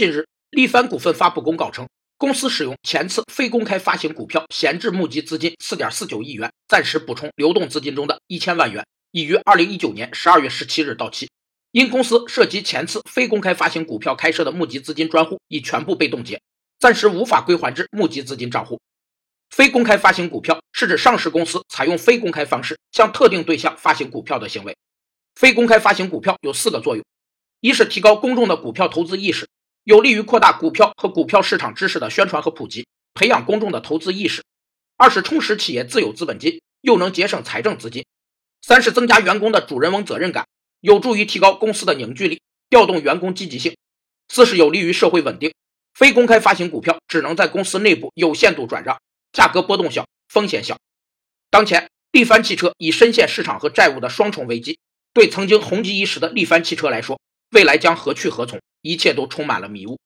近日，力帆股份发布公告称，公司使用前次非公开发行股票闲置募集资金四点四九亿元，暂时补充流动资金中的一千万元，已于二零一九年十二月十七日到期。因公司涉及前次非公开发行股票开设的募集资金专户已全部被冻结，暂时无法归还至募集资金账户。非公开发行股票是指上市公司采用非公开方式向特定对象发行股票的行为。非公开发行股票有四个作用：一是提高公众的股票投资意识，有利于扩大股票和股票市场知识的宣传和普及，培养公众的投资意识；二是充实企业自有资本金，又能节省财政资金；三是增加员工的主人翁责任感。有助于提高公司的凝聚力，调动员工积极性。四是有利于社会稳定。非公开发行股票只能在公司内部有限度转让，价格波动小，风险小。当前，力帆汽车已深陷市场和债务的双重危机，对曾经红极一时的力帆汽车来说，未来将何去何从，一切都充满了迷雾。